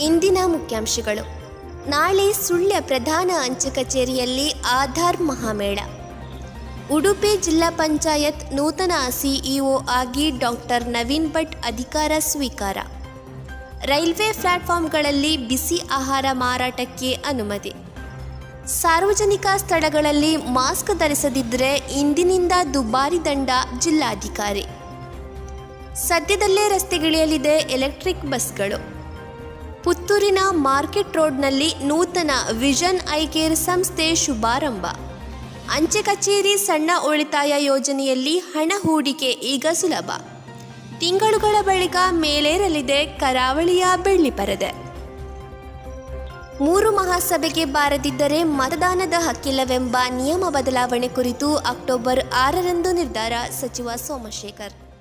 ಇಂದಿನ ಮುಖ್ಯಾಂಶಗಳು. ನಾಳೆ ಸುಳ್ಯ ಪ್ರಧಾನ ಅಂಚೆ ಕಚೇರಿಯಲ್ಲಿ ಆಧಾರ್ ಮಹಾಮೇಳ. ಉಡುಪಿ ಜಿಲ್ಲಾ ಪಂಚಾಯತ್ ನೂತನ ಸಿಇಒ ಆಗಿ ಡಾಕ್ಟರ್ ನವೀನ್ ಭಟ್ ಅಧಿಕಾರ ಸ್ವೀಕಾರ. ರೈಲ್ವೆ ಪ್ಲಾಟ್ಫಾರ್ಮ್ಗಳಲ್ಲಿ ಬಿಸಿ ಆಹಾರ ಮಾರಾಟಕ್ಕೆ ಅನುಮತಿ. ಸಾರ್ವಜನಿಕ ಸ್ಥಳಗಳಲ್ಲಿ ಮಾಸ್ಕ್ ಧರಿಸದಿದ್ದರೆ ಇಂದಿನಿಂದ ದುಬಾರಿ ದಂಡ ಜಿಲ್ಲಾಧಿಕಾರಿ. ಸದ್ಯದಲ್ಲೇ ರಸ್ತೆಗಿಳಿಯಲಿದೆ ಎಲೆಕ್ಟ್ರಿಕ್ ಬಸ್ಗಳು. ಪುತ್ತೂರಿನ ಮಾರ್ಕೆಟ್ ರೋಡ್ನಲ್ಲಿ ನೂತನ ವಿಷನ್ ಐ ಕೇರ್ ಸಂಸ್ಥೆ ಶುಭಾರಂಭ. ಅಂಚೆ ಕಚೇರಿ ಸಣ್ಣ ಉಳಿತಾಯ ಯೋಜನೆಯಲ್ಲಿ ಹಣ ಹೂಡಿಕೆ ಈಗ ಸುಲಭ. ತಿಂಗಳುಗಳ ಬಳಿಕ ಮೇಲೇರಲಿದೆ ಕರಾವಳಿಯ ಬೆಳ್ಳಿ ಪರದೆ. ಮೂರು ಮಹಾಸಭೆಗೆ ಬಾರದಿದ್ದರೆ ಮತದಾನದ ಹಕ್ಕಿಲ್ಲವೆಂಬ ನಿಯಮ ಬದಲಾವಣೆ ಕುರಿತು ಅಕ್ಟೋಬರ್ ಆರರಂದು ನಿರ್ಧಾರ ಸಚಿವ ಸೋಮಶೇಖರ್.